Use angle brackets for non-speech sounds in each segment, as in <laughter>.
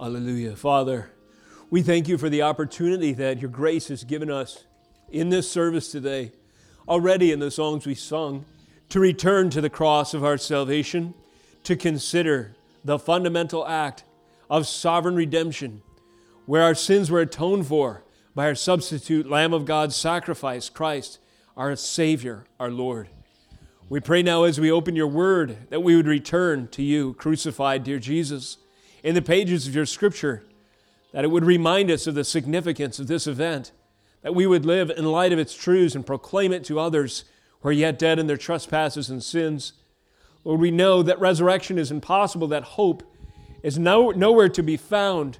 Hallelujah. Father, we thank you for the opportunity that your grace has given us in this service today, already in the songs we sung, to return to the cross of our salvation, to consider the fundamental act of sovereign redemption, where our sins were atoned for by our substitute Lamb of God's sacrifice, Christ, our Savior, our Lord. We pray now as we open your word that we would return to you, crucified, dear Jesus in the pages of your scripture, that it would remind us of the significance of this event, that we would live in light of its truths and proclaim it to others who are yet dead in their trespasses and sins. Lord, we know that resurrection is impossible, that hope is no, nowhere to be found,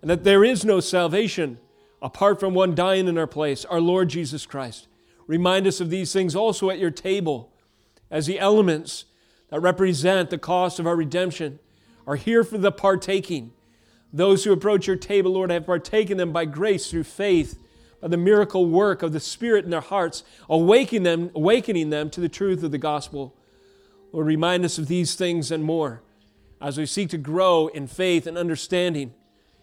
and that there is no salvation apart from one dying in our place, our Lord Jesus Christ. Remind us of these things also at your table as the elements that represent the cost of our redemption are here for the partaking. Those who approach your table, Lord, have partaken them by grace through faith, by the miracle work of the Spirit in their hearts, awakening them, awakening them to the truth of the gospel. Lord, remind us of these things and more as we seek to grow in faith and understanding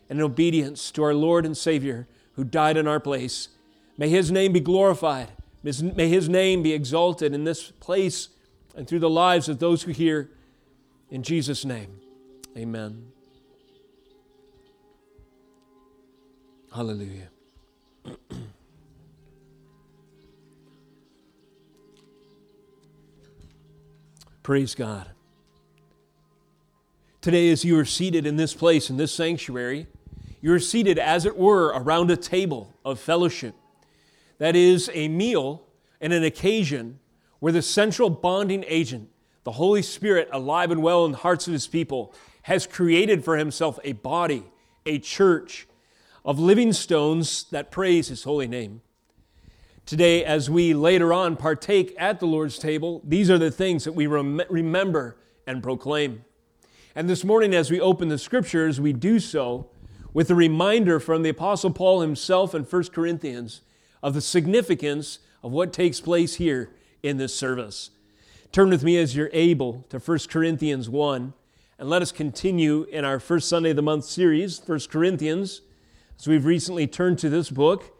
and in obedience to our Lord and Savior who died in our place. May His name be glorified. May His name be exalted in this place and through the lives of those who hear. In Jesus' name. Amen. Hallelujah. <clears throat> Praise God. Today, as you are seated in this place, in this sanctuary, you are seated, as it were, around a table of fellowship. That is a meal and an occasion where the central bonding agent, the Holy Spirit, alive and well in the hearts of His people, has created for himself a body, a church of living stones that praise his holy name. Today, as we later on partake at the Lord's table, these are the things that we rem- remember and proclaim. And this morning, as we open the scriptures, we do so with a reminder from the Apostle Paul himself in 1 Corinthians of the significance of what takes place here in this service. Turn with me as you're able to 1 Corinthians 1. And let us continue in our first Sunday of the month series, 1 Corinthians, as we've recently turned to this book.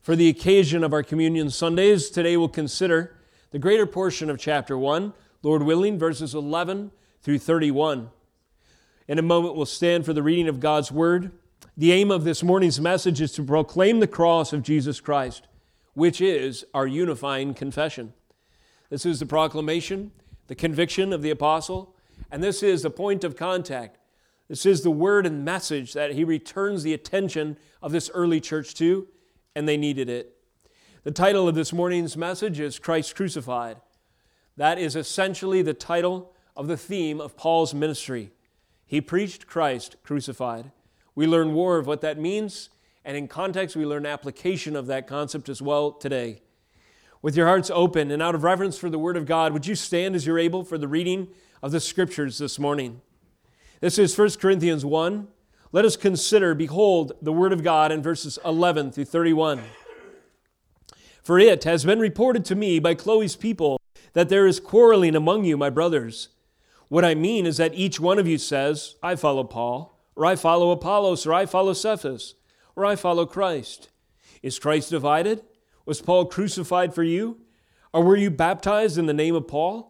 For the occasion of our communion Sundays, today we'll consider the greater portion of chapter 1, Lord willing, verses 11 through 31. In a moment, we'll stand for the reading of God's Word. The aim of this morning's message is to proclaim the cross of Jesus Christ, which is our unifying confession. This is the proclamation, the conviction of the apostle and this is the point of contact. This is the word and message that he returns the attention of this early church to, and they needed it. The title of this morning's message is Christ Crucified. That is essentially the title of the theme of Paul's ministry. He preached Christ crucified. We learn more of what that means, and in context, we learn application of that concept as well today. With your hearts open and out of reverence for the Word of God, would you stand as you're able for the reading of the scriptures this morning. This is 1 Corinthians 1. Let us consider, behold, the word of God in verses 11 through 31. For it has been reported to me by Chloe's people that there is quarreling among you, my brothers. What I mean is that each one of you says, I follow Paul, or I follow Apollos, or I follow Cephas, or I follow Christ. Is Christ divided? Was Paul crucified for you? Or were you baptized in the name of Paul?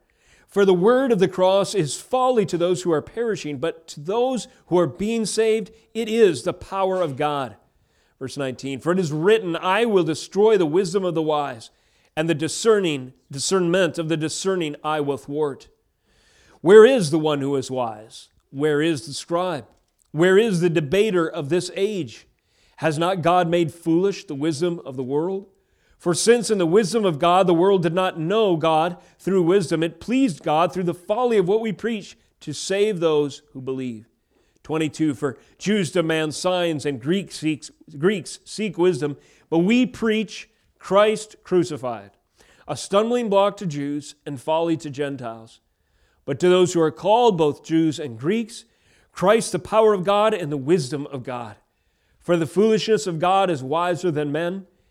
For the word of the cross is folly to those who are perishing, but to those who are being saved, it is the power of God. Verse 19 For it is written, I will destroy the wisdom of the wise, and the discerning discernment of the discerning I will thwart. Where is the one who is wise? Where is the scribe? Where is the debater of this age? Has not God made foolish the wisdom of the world? For since in the wisdom of God the world did not know God through wisdom, it pleased God through the folly of what we preach to save those who believe. 22 For Jews demand signs and Greeks seek, Greeks seek wisdom, but we preach Christ crucified. a stumbling block to Jews and folly to Gentiles. But to those who are called, both Jews and Greeks, Christ the power of God and the wisdom of God. For the foolishness of God is wiser than men,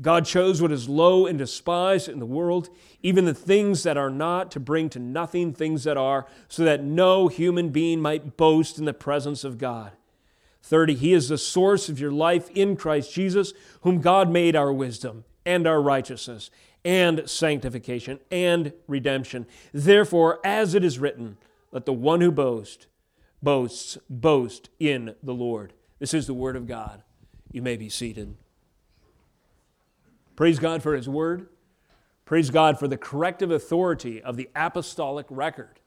God chose what is low and despised in the world, even the things that are not, to bring to nothing things that are, so that no human being might boast in the presence of God. 30. He is the source of your life in Christ Jesus, whom God made our wisdom and our righteousness and sanctification and redemption. Therefore, as it is written, let the one who boasts, boasts, boast in the Lord. This is the word of God. You may be seated. Praise God for His Word. Praise God for the corrective authority of the apostolic record.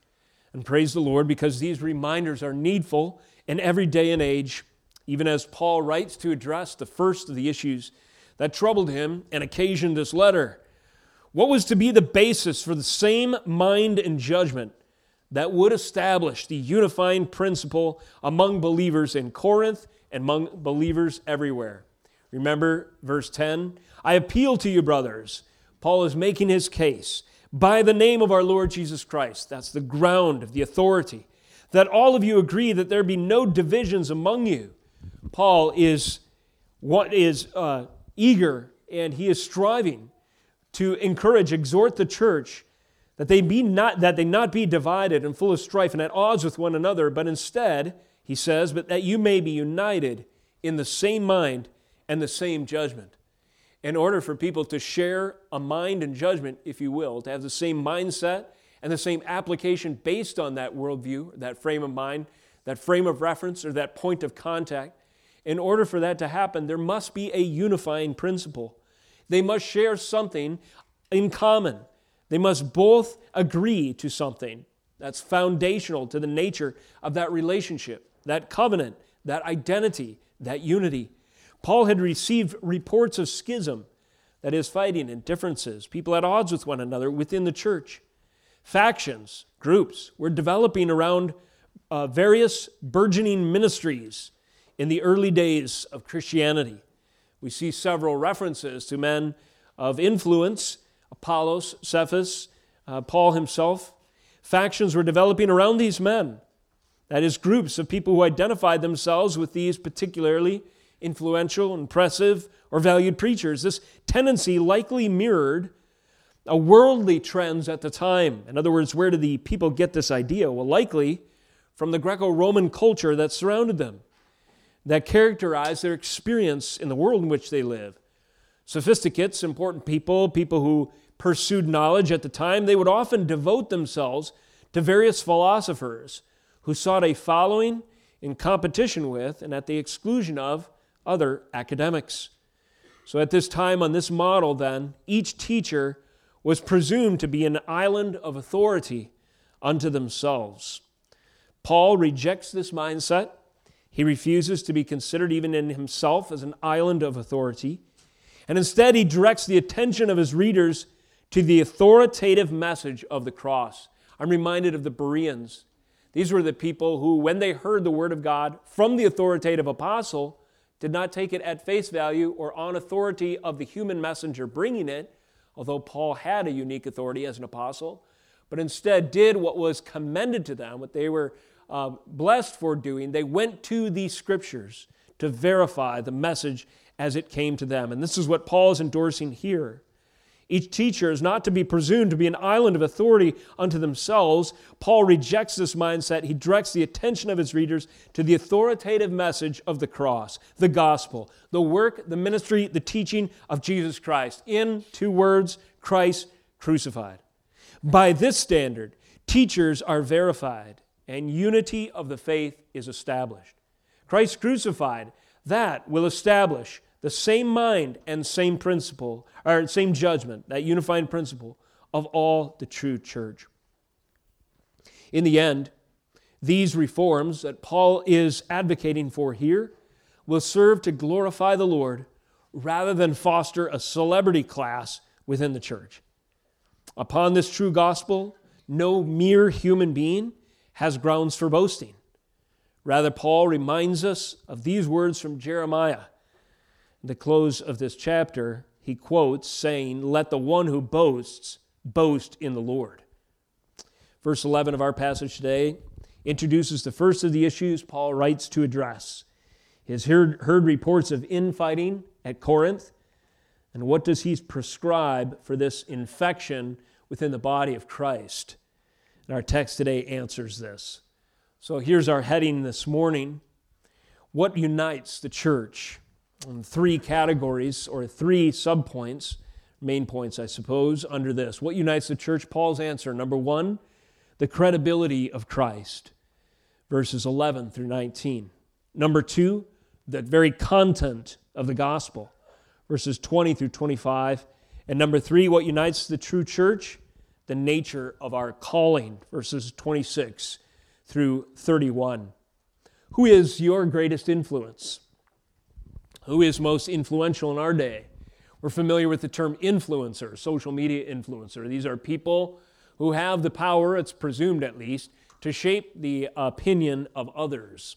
And praise the Lord because these reminders are needful in every day and age, even as Paul writes to address the first of the issues that troubled him and occasioned this letter. What was to be the basis for the same mind and judgment that would establish the unifying principle among believers in Corinth and among believers everywhere? Remember verse 10? I appeal to you, brothers. Paul is making his case by the name of our Lord Jesus Christ. That's the ground of the authority. That all of you agree that there be no divisions among you. Paul is what is uh, eager and he is striving to encourage, exhort the church that they be not that they not be divided and full of strife and at odds with one another, but instead, he says, but that you may be united in the same mind and the same judgment. In order for people to share a mind and judgment, if you will, to have the same mindset and the same application based on that worldview, that frame of mind, that frame of reference, or that point of contact, in order for that to happen, there must be a unifying principle. They must share something in common. They must both agree to something that's foundational to the nature of that relationship, that covenant, that identity, that unity. Paul had received reports of schism, that is, fighting and differences, people at odds with one another within the church. Factions, groups were developing around uh, various burgeoning ministries in the early days of Christianity. We see several references to men of influence Apollos, Cephas, uh, Paul himself. Factions were developing around these men. That is, groups of people who identified themselves with these particularly influential, impressive, or valued preachers. This tendency likely mirrored a worldly trends at the time. In other words, where did the people get this idea? Well, likely from the Greco Roman culture that surrounded them, that characterized their experience in the world in which they live. Sophisticates, important people, people who pursued knowledge at the time, they would often devote themselves to various philosophers who sought a following in competition with and at the exclusion of other academics. So at this time, on this model, then, each teacher was presumed to be an island of authority unto themselves. Paul rejects this mindset. He refuses to be considered even in himself as an island of authority. And instead, he directs the attention of his readers to the authoritative message of the cross. I'm reminded of the Bereans. These were the people who, when they heard the word of God from the authoritative apostle, did not take it at face value or on authority of the human messenger bringing it, although Paul had a unique authority as an apostle, but instead did what was commended to them, what they were uh, blessed for doing. They went to the scriptures to verify the message as it came to them. And this is what Paul is endorsing here. Each teacher is not to be presumed to be an island of authority unto themselves. Paul rejects this mindset. He directs the attention of his readers to the authoritative message of the cross, the gospel, the work, the ministry, the teaching of Jesus Christ. In two words, Christ crucified. By this standard, teachers are verified and unity of the faith is established. Christ crucified, that will establish the same mind and same principle, or same judgment, that unifying principle of all the true church. In the end, these reforms that Paul is advocating for here will serve to glorify the Lord rather than foster a celebrity class within the church. Upon this true gospel, no mere human being has grounds for boasting. Rather, Paul reminds us of these words from Jeremiah. The close of this chapter, he quotes, saying, Let the one who boasts boast in the Lord. Verse 11 of our passage today introduces the first of the issues Paul writes to address. He has heard, heard reports of infighting at Corinth. And what does he prescribe for this infection within the body of Christ? And our text today answers this. So here's our heading this morning What unites the church? Three categories or three subpoints, main points, I suppose, under this. What unites the church? Paul's answer number one, the credibility of Christ, verses 11 through 19. Number two, the very content of the gospel, verses 20 through 25. And number three, what unites the true church? The nature of our calling, verses 26 through 31. Who is your greatest influence? Who is most influential in our day? We're familiar with the term influencer, social media influencer. These are people who have the power, it's presumed at least, to shape the opinion of others.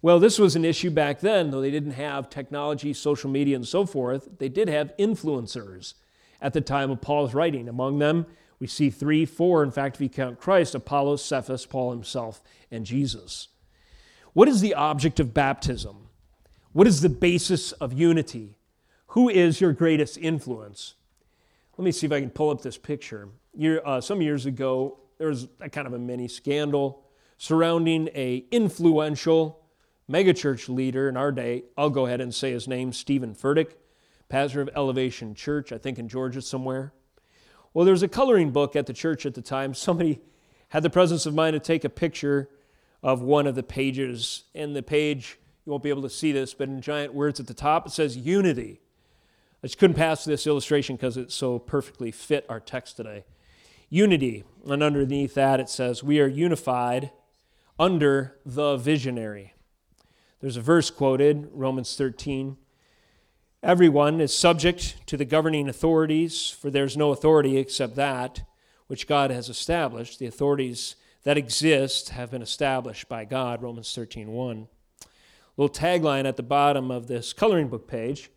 Well, this was an issue back then, though they didn't have technology, social media, and so forth. They did have influencers at the time of Paul's writing. Among them, we see three, four, in fact, if you count Christ Apollos, Cephas, Paul himself, and Jesus. What is the object of baptism? What is the basis of unity? Who is your greatest influence? Let me see if I can pull up this picture. Year, uh, some years ago, there was a kind of a mini scandal surrounding a influential megachurch leader in our day, I'll go ahead and say his name, Stephen Furtick, pastor of Elevation Church, I think in Georgia somewhere. Well, there was a coloring book at the church at the time. <laughs> Somebody had the presence of mind to take a picture of one of the pages. And the page, you won't be able to see this, but in giant words at the top, it says unity. I just couldn't pass this illustration because it so perfectly fit our text today. Unity. And underneath that, it says, We are unified under the visionary. There's a verse quoted, Romans 13. Everyone is subject to the governing authorities, for there's no authority except that which God has established. The authorities that exist have been established by God, Romans 13 1. Little tagline at the bottom of this coloring book page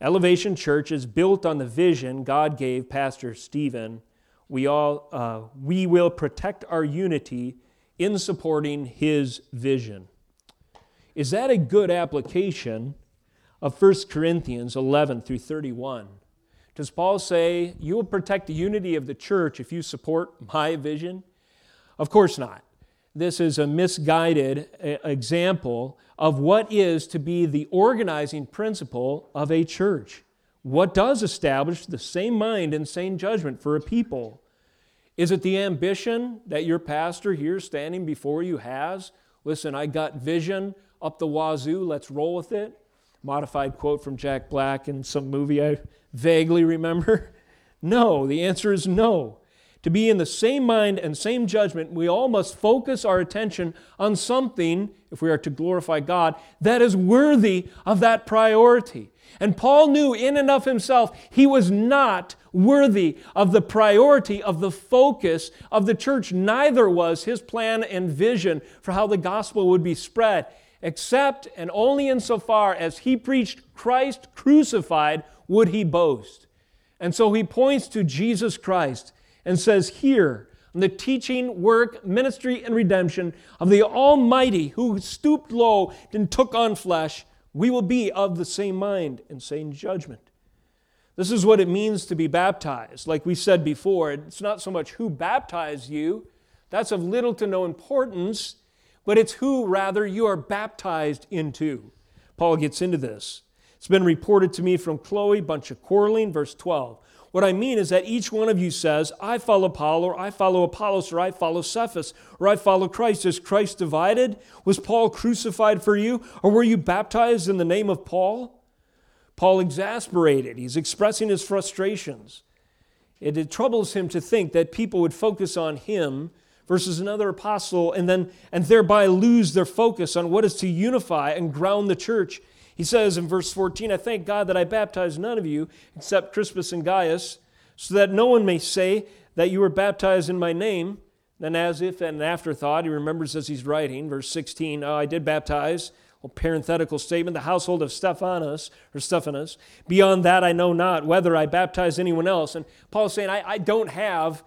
Elevation Church is built on the vision God gave Pastor Stephen. We, all, uh, we will protect our unity in supporting his vision. Is that a good application of 1 Corinthians 11 through 31? Does Paul say, You will protect the unity of the church if you support my vision? Of course not. This is a misguided uh, example of what is to be the organizing principle of a church. What does establish the same mind and same judgment for a people? Is it the ambition that your pastor here standing before you has? Listen, I got vision up the wazoo, let's roll with it. Modified quote from Jack Black in some movie I vaguely remember. <laughs> No, the answer is no. To be in the same mind and same judgment, we all must focus our attention on something, if we are to glorify God, that is worthy of that priority. And Paul knew in and of himself he was not worthy of the priority of the focus of the church. Neither was his plan and vision for how the gospel would be spread except and only insofar as he preached Christ crucified would he boast. And so he points to Jesus Christ and says, Here, on the teaching, work, ministry, and redemption of the Almighty who stooped low and took on flesh, we will be of the same mind and same judgment. This is what it means to be baptized. Like we said before, it's not so much who baptized you, that's of little to no importance but it's who, rather, you are baptized into. Paul gets into this. It's been reported to me from Chloe, bunch of quarreling, verse 12. What I mean is that each one of you says, I follow Paul, or I follow Apollos, or I follow Cephas, or I follow Christ. Is Christ divided? Was Paul crucified for you? Or were you baptized in the name of Paul? Paul exasperated. He's expressing his frustrations. It, it troubles him to think that people would focus on him versus another apostle and then and thereby lose their focus on what is to unify and ground the church. He says in verse 14, I thank God that I baptized none of you except Crispus and Gaius, so that no one may say that you were baptized in my name. Then, as if an afterthought, he remembers as he's writing, verse 16, oh, I did baptize, a parenthetical statement, the household of Stephanus, or Stephanus. Beyond that, I know not whether I baptized anyone else. And Paul's saying, I, I don't have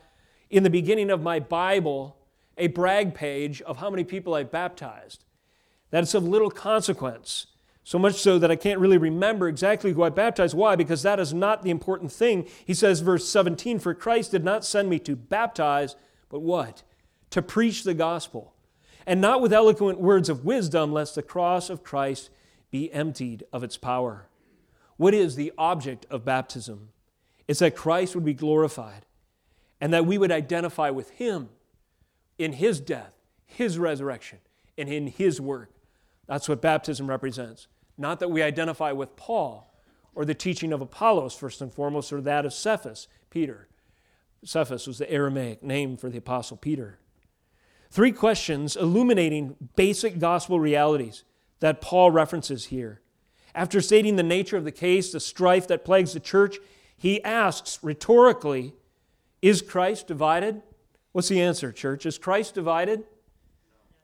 in the beginning of my Bible a brag page of how many people I baptized. That it's of little consequence. So much so that I can't really remember exactly who I baptized. Why? Because that is not the important thing. He says, verse 17, For Christ did not send me to baptize, but what? To preach the gospel. And not with eloquent words of wisdom, lest the cross of Christ be emptied of its power. What is the object of baptism? It's that Christ would be glorified and that we would identify with Him in His death, His resurrection, and in His work. That's what baptism represents. Not that we identify with Paul or the teaching of Apollos, first and foremost, or that of Cephas, Peter. Cephas was the Aramaic name for the Apostle Peter. Three questions illuminating basic gospel realities that Paul references here. After stating the nature of the case, the strife that plagues the church, he asks rhetorically, Is Christ divided? What's the answer, church? Is Christ divided?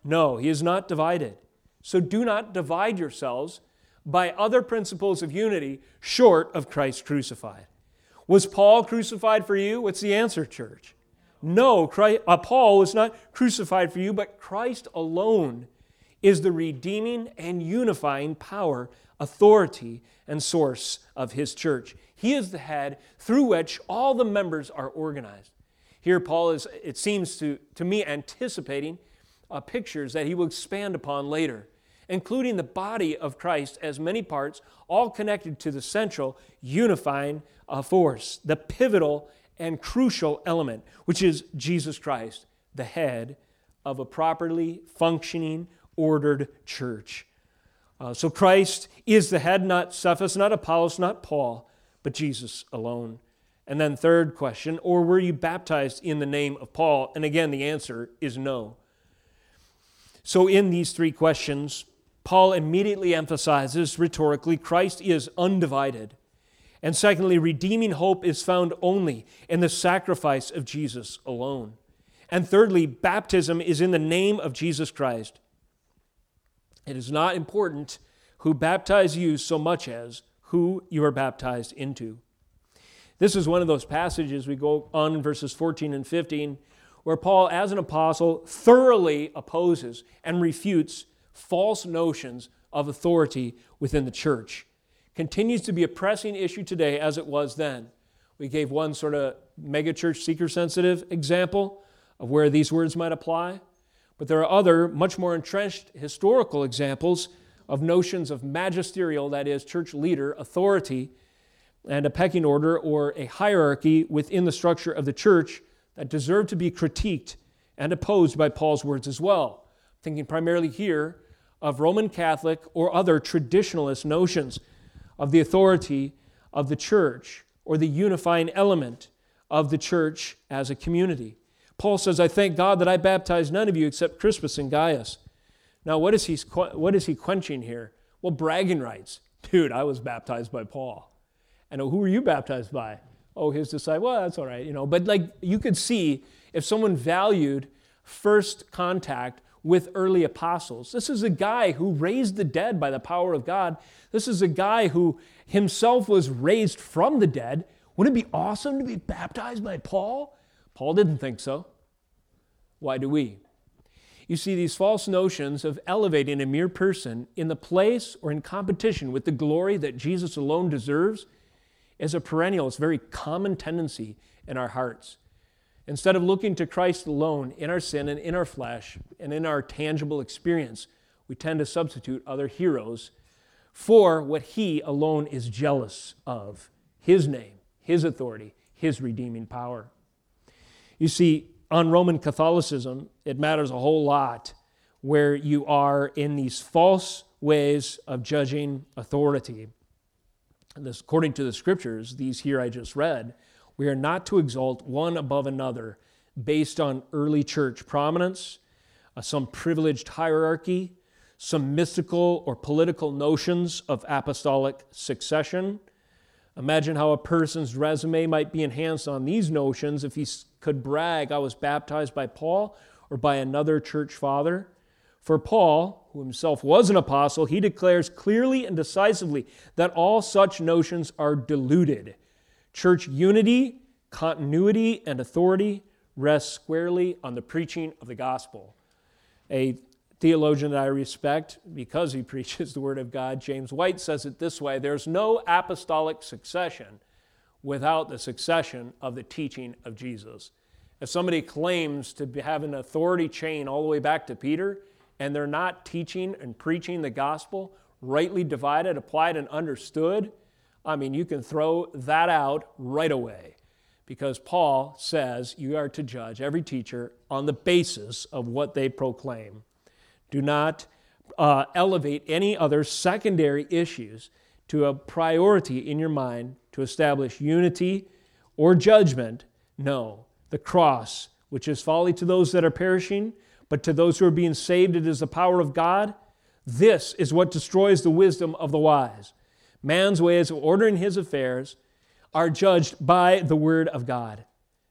No, he is not divided. So do not divide yourselves by other principles of unity short of Christ crucified. Was Paul crucified for you? What's the answer, church? No, Christ, uh, Paul was not crucified for you, but Christ alone is the redeeming and unifying power, authority, and source of his church. He is the head through which all the members are organized. Here, Paul is, it seems to, to me, anticipating uh, pictures that he will expand upon later including the body of Christ as many parts, all connected to the central unifying uh, force, the pivotal and crucial element, which is Jesus Christ, the head of a properly functioning, ordered church. Uh, so Christ is the head, not Cephas, not Apollos, not Paul, but Jesus alone. And then, third question, or were you baptized in the name of Paul? And again, the answer is no. So, in these three questions, Paul immediately emphasizes rhetorically Christ is undivided. And secondly, redeeming hope is found only in the sacrifice of Jesus alone. And thirdly, baptism is in the name of Jesus Christ. It is not important who baptize you so much as who you are baptized into. This is one of those passages we go on in verses 14 and 15 where Paul, as an apostle, thoroughly opposes and refutes false notions of authority within the church. Continues to be a pressing issue today as it was then. We gave one sort of megachurch seeker sensitive example of where these words might apply, but there are other, much more entrenched historical examples of notions of magisterial, that is, church leader, authority, and a pecking order or a hierarchy within the structure of the church that deserve to be critiqued and opposed by Paul's words as well. Thinking primarily here of Roman Catholic or other traditionalist notions of the authority of the church or the unifying element of the church as a community. Paul says, I thank God that I baptized none of you except Crispus and Gaius. Now, what is he, what is he quenching here? Well, bragging rights. Dude, I was baptized by Paul. And oh, who were you baptized by? Oh, his disciple. Well, that's all right, you know. But like you could see if someone valued first contact with early apostles. This is a guy who raised the dead by the power of God. This is a guy who himself was raised from the dead. Wouldn't it be awesome to be baptized by Paul? Paul didn't think so. Why do we? You see, these false notions of elevating a mere person in the place or in competition with the glory that Jesus alone deserves is a perennial, it's a very common tendency in our hearts. Instead of looking to Christ alone in our sin and in our flesh and in our tangible experience, we tend to substitute other heroes for what He alone is jealous of His name, His authority, His redeeming power. You see, on Roman Catholicism, it matters a whole lot where you are in these false ways of judging authority. And this, according to the scriptures, these here I just read, we are not to exalt one above another, based on early church prominence, uh, some privileged hierarchy, some mystical or political notions of apostolic succession. Imagine how a person's resume might be enhanced on these notions if he could brag, I was baptized by Paul or by another church father. For Paul, who himself was an apostle, he declares clearly and decisively that all such notions are deluded. Church unity, continuity, and authority rest squarely on the preaching of the gospel. A theologian that I respect because he <laughs> preaches the Word of God, James White, says it this way there's no apostolic succession without the succession of the teaching of Jesus. If somebody claims to have an authority chain all the way back to Peter, and they're not teaching and preaching the gospel, rightly divided, applied, and understood, I mean, you can throw that out right away because Paul says you are to judge every teacher on the basis of what they proclaim. Do not uh, elevate any other secondary issues to a priority in your mind to establish unity or judgment. No, the cross, which is folly to those that are perishing, but to those who are being saved, it is the power of God. This is what destroys the wisdom of the wise. Man's ways of ordering his affairs are judged by the word of God.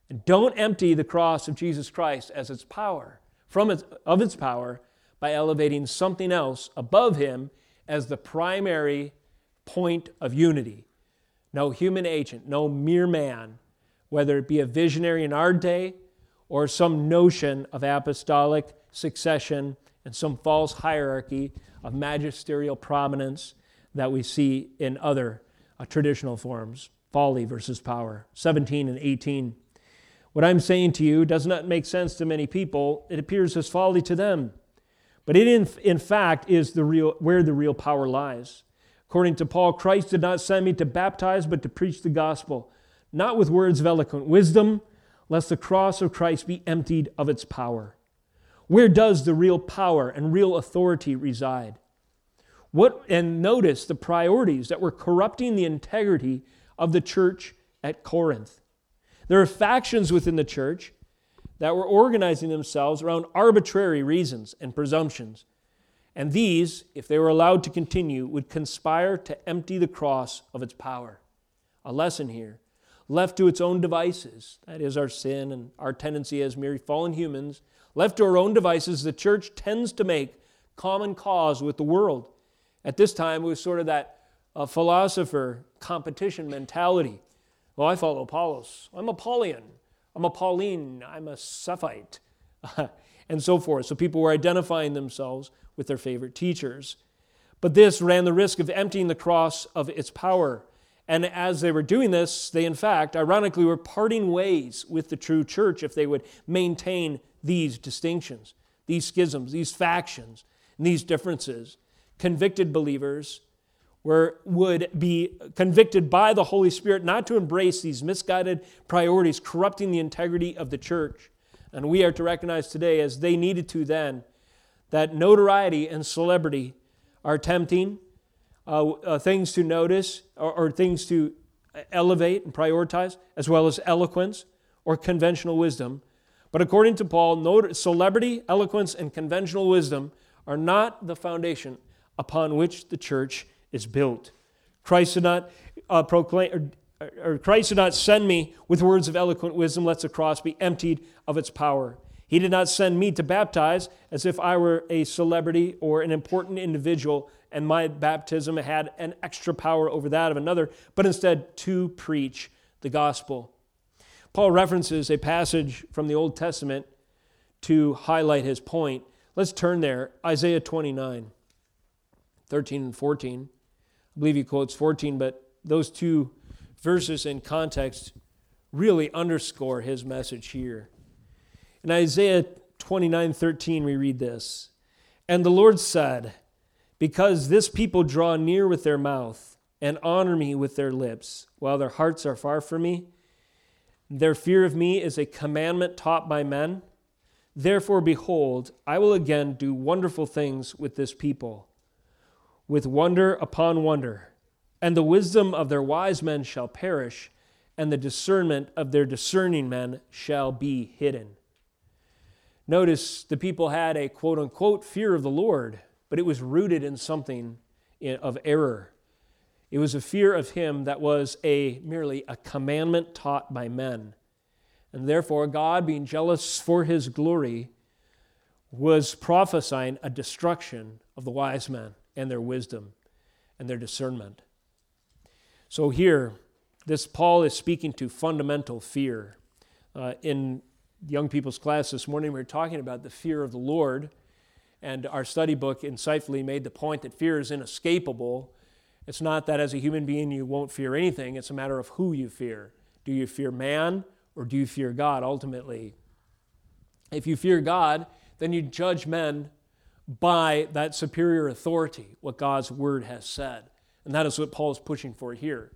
And don't empty the cross of Jesus Christ as its power, from its, of its power, by elevating something else above him as the primary point of unity. No human agent, no mere man, whether it be a visionary in our day or some notion of apostolic succession and some false hierarchy of magisterial prominence that we see in other uh, traditional forms folly versus power. 17 and 18 what i'm saying to you does not make sense to many people. It appears as folly to them. But it in, in fact is the real where the real power lies. According to paul christ did not send me to baptize but to preach the gospel not with words of eloquent wisdom lest the cross of Christ be emptied of its power. Where does the real power and real authority reside? What, and notice the priorities that were corrupting the integrity of the church at Corinth. There are factions within the church that were organizing themselves around arbitrary reasons and presumptions. And these, if they were allowed to continue, would conspire to empty the cross of its power. A lesson here left to its own devices, that is, our sin and our tendency as mere fallen humans, left to our own devices, the church tends to make common cause with the world. At this time, it was sort of that uh, philosopher competition mentality. Well, I follow Apollos. I'm a Paulian. I'm a Pauline. I'm a Cephite. and so forth. So people were identifying themselves with their favorite teachers. But this ran the risk of emptying the cross of its power and as they were doing this, they in fact, ironically, were parting ways with the true church if they would maintain these distinctions, these schisms, these factions, and these differences. Convicted believers were, would be convicted by the Holy Spirit not to embrace these misguided priorities, corrupting the integrity of the church. And we are to recognize today, as they needed to then, that notoriety and celebrity are tempting uh, uh, things to notice or, or, things to elevate and prioritize, as well as eloquence or conventional wisdom. But according to Paul, celebrity, eloquence, and conventional wisdom are not the foundation upon which the church is built. Christ did not uh, proclaim, or, or Christ did not send me with words of eloquent wisdom, lest the cross be emptied of its power. He did not send me to baptize as if I were a celebrity or an important individual and my baptism had an extra power over that of another, but instead to preach the gospel. Paul references a passage from the Old Testament to highlight his point. Let's turn there Isaiah 29, 13 and 14. I believe he quotes 14, but those two verses in context really underscore his message here. In Isaiah 29 13, we read this And the Lord said, Because this people draw near with their mouth and honor me with their lips, while their hearts are far from me, their fear of me is a commandment taught by men. Therefore, behold, I will again do wonderful things with this people, with wonder upon wonder. And the wisdom of their wise men shall perish, and the discernment of their discerning men shall be hidden. Notice the people had a quote unquote fear of the Lord, but it was rooted in something of error. It was a fear of him that was a merely a commandment taught by men. And therefore God being jealous for his glory was prophesying a destruction of the wise men and their wisdom and their discernment. So here, this Paul is speaking to fundamental fear. Uh, in young people's class this morning, we were talking about the fear of the Lord, and our study book insightfully made the point that fear is inescapable. It's not that as a human being you won't fear anything, it's a matter of who you fear. Do you fear man or do you fear God ultimately? If you fear God, then you judge men by that superior authority, what God's word has said. And that is what Paul is pushing for here.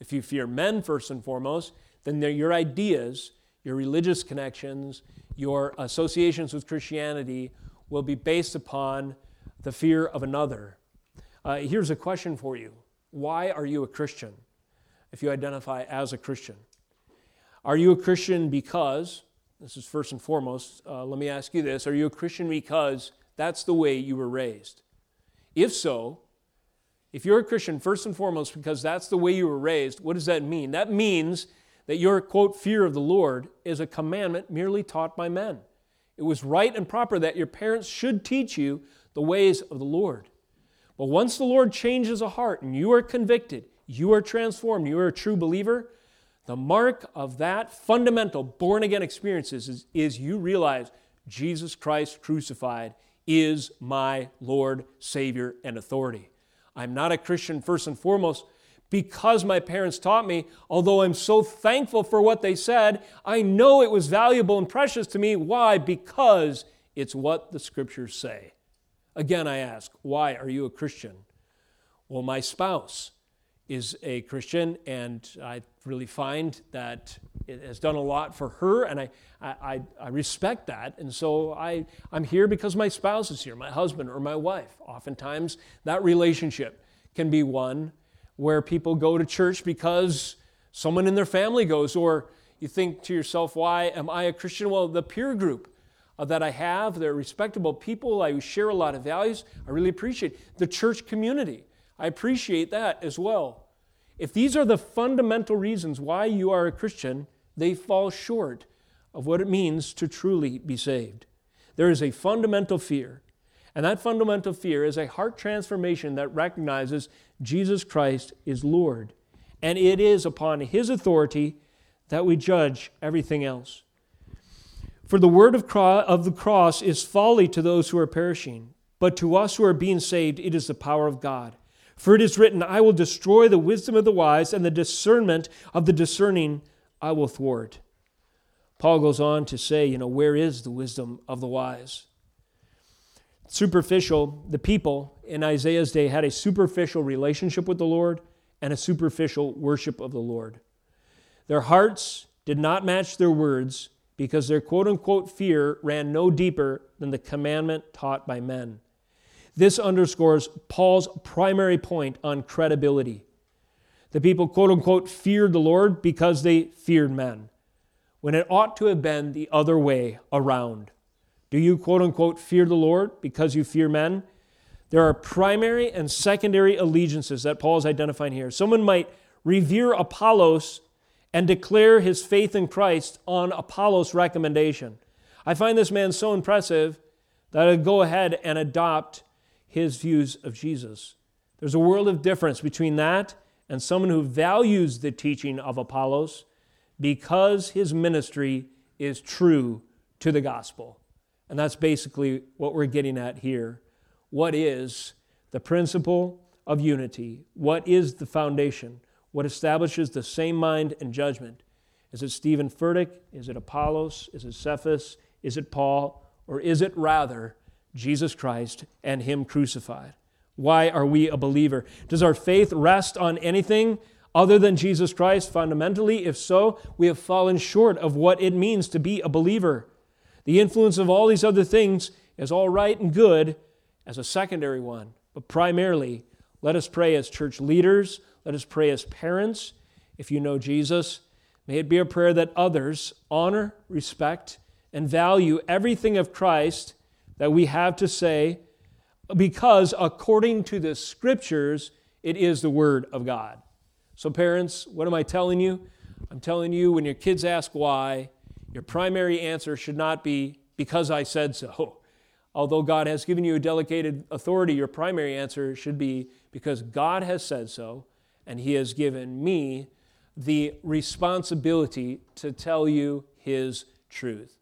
If you fear men first and foremost, then your ideas, your religious connections, your associations with Christianity will be based upon the fear of another. Uh, here's a question for you Why are you a Christian if you identify as a Christian? Are you a Christian because, this is first and foremost, uh, let me ask you this are you a Christian because that's the way you were raised? If so, if you're a Christian, first and foremost, because that's the way you were raised, what does that mean? That means that your, quote, fear of the Lord is a commandment merely taught by men. It was right and proper that your parents should teach you the ways of the Lord. But once the Lord changes a heart and you are convicted, you are transformed, you are a true believer, the mark of that fundamental born again experience is, is you realize Jesus Christ crucified is my Lord, Savior, and authority. I'm not a Christian first and foremost because my parents taught me, although I'm so thankful for what they said, I know it was valuable and precious to me. Why? Because it's what the scriptures say. Again, I ask, why are you a Christian? Well, my spouse is a Christian, and I really find that it has done a lot for her, and I, I, I respect that. And so I, I'm here because my spouse is here, my husband or my wife. Oftentimes, that relationship can be one where people go to church because someone in their family goes, or you think to yourself, why am I a Christian? Well, the peer group uh, that I have, they're respectable people. I share a lot of values. I really appreciate the church community. I appreciate that as well. If these are the fundamental reasons why you are a Christian, they fall short of what it means to truly be saved. There is a fundamental fear, and that fundamental fear is a heart transformation that recognizes Jesus Christ is Lord. And it is upon His authority that we judge everything else. For the word of, of the cross is folly to those who are perishing, but to us who are being saved, it is the power of God. For it is written, I will destroy the wisdom of the wise, and the discernment of the discerning I will thwart. Paul goes on to say, you know, where is the wisdom of the wise? Superficial, the people in Isaiah's day had a superficial relationship with the Lord and a superficial worship of the Lord. Their hearts did not match their words because their quote unquote fear ran no deeper than the commandment taught by men. This underscores Paul's primary point on credibility. The people, quote unquote, feared the Lord because they feared men, when it ought to have been the other way around. Do you, quote unquote, fear the Lord because you fear men? There are primary and secondary allegiances that Paul is identifying here. Someone might revere Apollos and declare his faith in Christ on Apollos' recommendation. I find this man so impressive that I'd go ahead and adopt his views of Jesus. There's a world of difference between that and someone who values the teaching of Apollos because his ministry is true to the gospel. And that's basically what we're getting at here. What is the principle of unity? What is the foundation? What establishes the same mind and judgment? Is it Stephen Furtick? Is it Apollos? Is it Cephas? Is it Paul? Or is it rather Jesus Christ and Him crucified. Why are we a believer? Does our faith rest on anything other than Jesus Christ fundamentally? If so, we have fallen short of what it means to be a believer. The influence of all these other things is all right and good as a secondary one, but primarily, let us pray as church leaders, let us pray as parents, if you know Jesus, May it be a prayer that others honor, respect, and value everything of Christ that we have to say because according to the scriptures, it is the Word of God. So, parents, what am I telling you? I'm telling you when your kids ask why, your primary answer should not be because I said so. <laughs> Although God has given you a delegated authority, your primary answer should be because God has said so, and He has given me the responsibility to tell you His truth.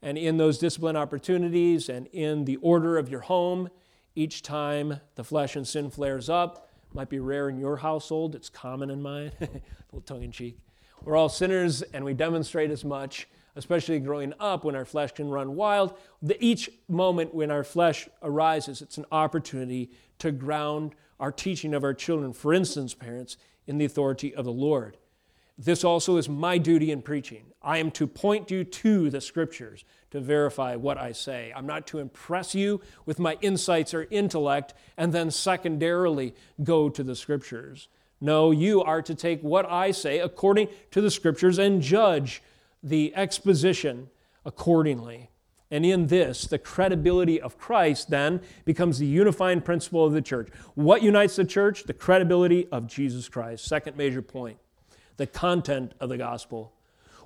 And in those discipline opportunities and in the order of your home, each time the flesh and sin flares up, might be rare in your household, it's common in mine, <laughs> a little tongue in cheek. We're all sinners and we demonstrate as much, especially growing up when our flesh can run wild. Each moment when our flesh arises, it's an opportunity to ground our teaching of our children, for instance, parents, in the authority of the Lord. This also is my duty in preaching. I am to point you to the scriptures to verify what I say. I'm not to impress you with my insights or intellect and then secondarily go to the scriptures. No, you are to take what I say according to the scriptures and judge the exposition accordingly. And in this, the credibility of Christ then becomes the unifying principle of the church. What unites the church? The credibility of Jesus Christ. Second major point the content of the gospel.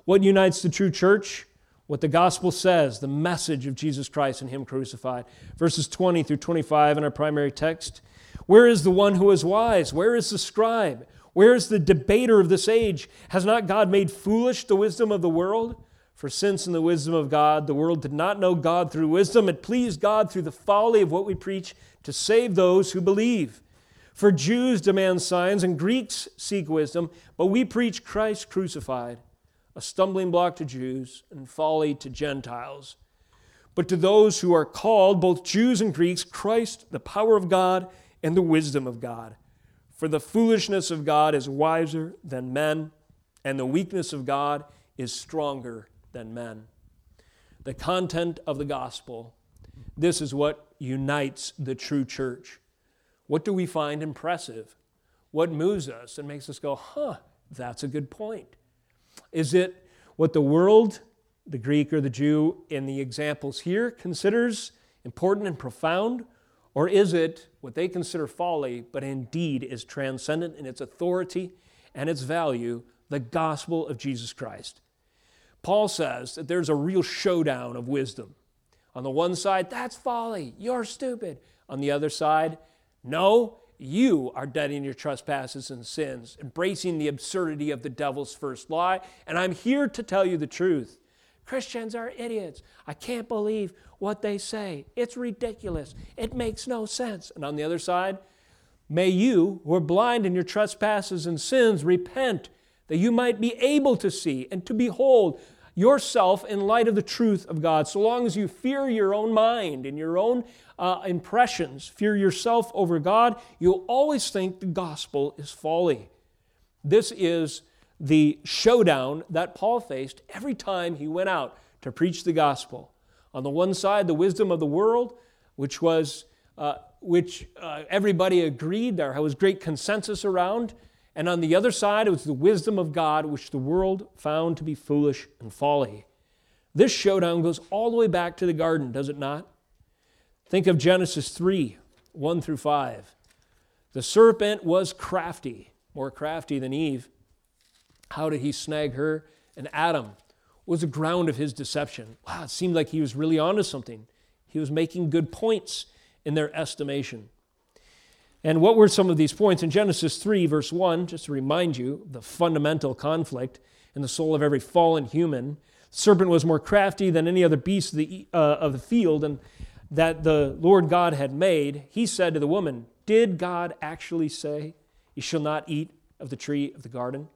What unites the true church? What the gospel says, the message of Jesus Christ and Him crucified. Verses 20 through 25 in our primary text. Where is the one who is wise? Where is the scribe? Where is the debater of this age? Has not God made foolish the wisdom of the world? For since in the wisdom of God the world did not know God through wisdom, it pleased God through the folly of what we preach to save those who believe. For Jews demand signs and Greeks seek wisdom, but we preach Christ crucified, a stumbling block to Jews and folly to Gentiles. But to those who are called, both Jews and Greeks, Christ, the power of God and the wisdom of God. For the foolishness of God is wiser than men, and the weakness of God is stronger than men. The content of the gospel, this is what unites the true church. What do we find impressive? What moves us and makes us go, huh, that's a good point? Is it what the world, the Greek or the Jew in the examples here, considers important and profound? Or is it what they consider folly, but indeed is transcendent in its authority and its value, the gospel of Jesus Christ? Paul says that there's a real showdown of wisdom. On the one side, that's folly, you're stupid. On the other side, no, you are dead in your trespasses and sins, embracing the absurdity of the devil's first lie. And I'm here to tell you the truth. Christians are idiots. I can't believe what they say. It's ridiculous. It makes no sense. And on the other side, may you, who are blind in your trespasses and sins, repent that you might be able to see and to behold yourself in light of the truth of God. So long as you fear your own mind and your own uh, impressions, fear yourself over God, you'll always think the gospel is folly. This is the showdown that Paul faced every time he went out to preach the gospel. On the one side, the wisdom of the world, which was uh, which uh, everybody agreed there was great consensus around, and on the other side, it was the wisdom of God, which the world found to be foolish and folly. This showdown goes all the way back to the garden, does it not? Think of Genesis 3 1 through 5. The serpent was crafty, more crafty than Eve. How did he snag her? And Adam was the ground of his deception. Wow, it seemed like he was really onto something. He was making good points in their estimation. And what were some of these points? In Genesis 3, verse 1, just to remind you, the fundamental conflict in the soul of every fallen human. The serpent was more crafty than any other beast of the, uh, of the field, and that the Lord God had made, he said to the woman, Did God actually say, You shall not eat of the tree of the garden?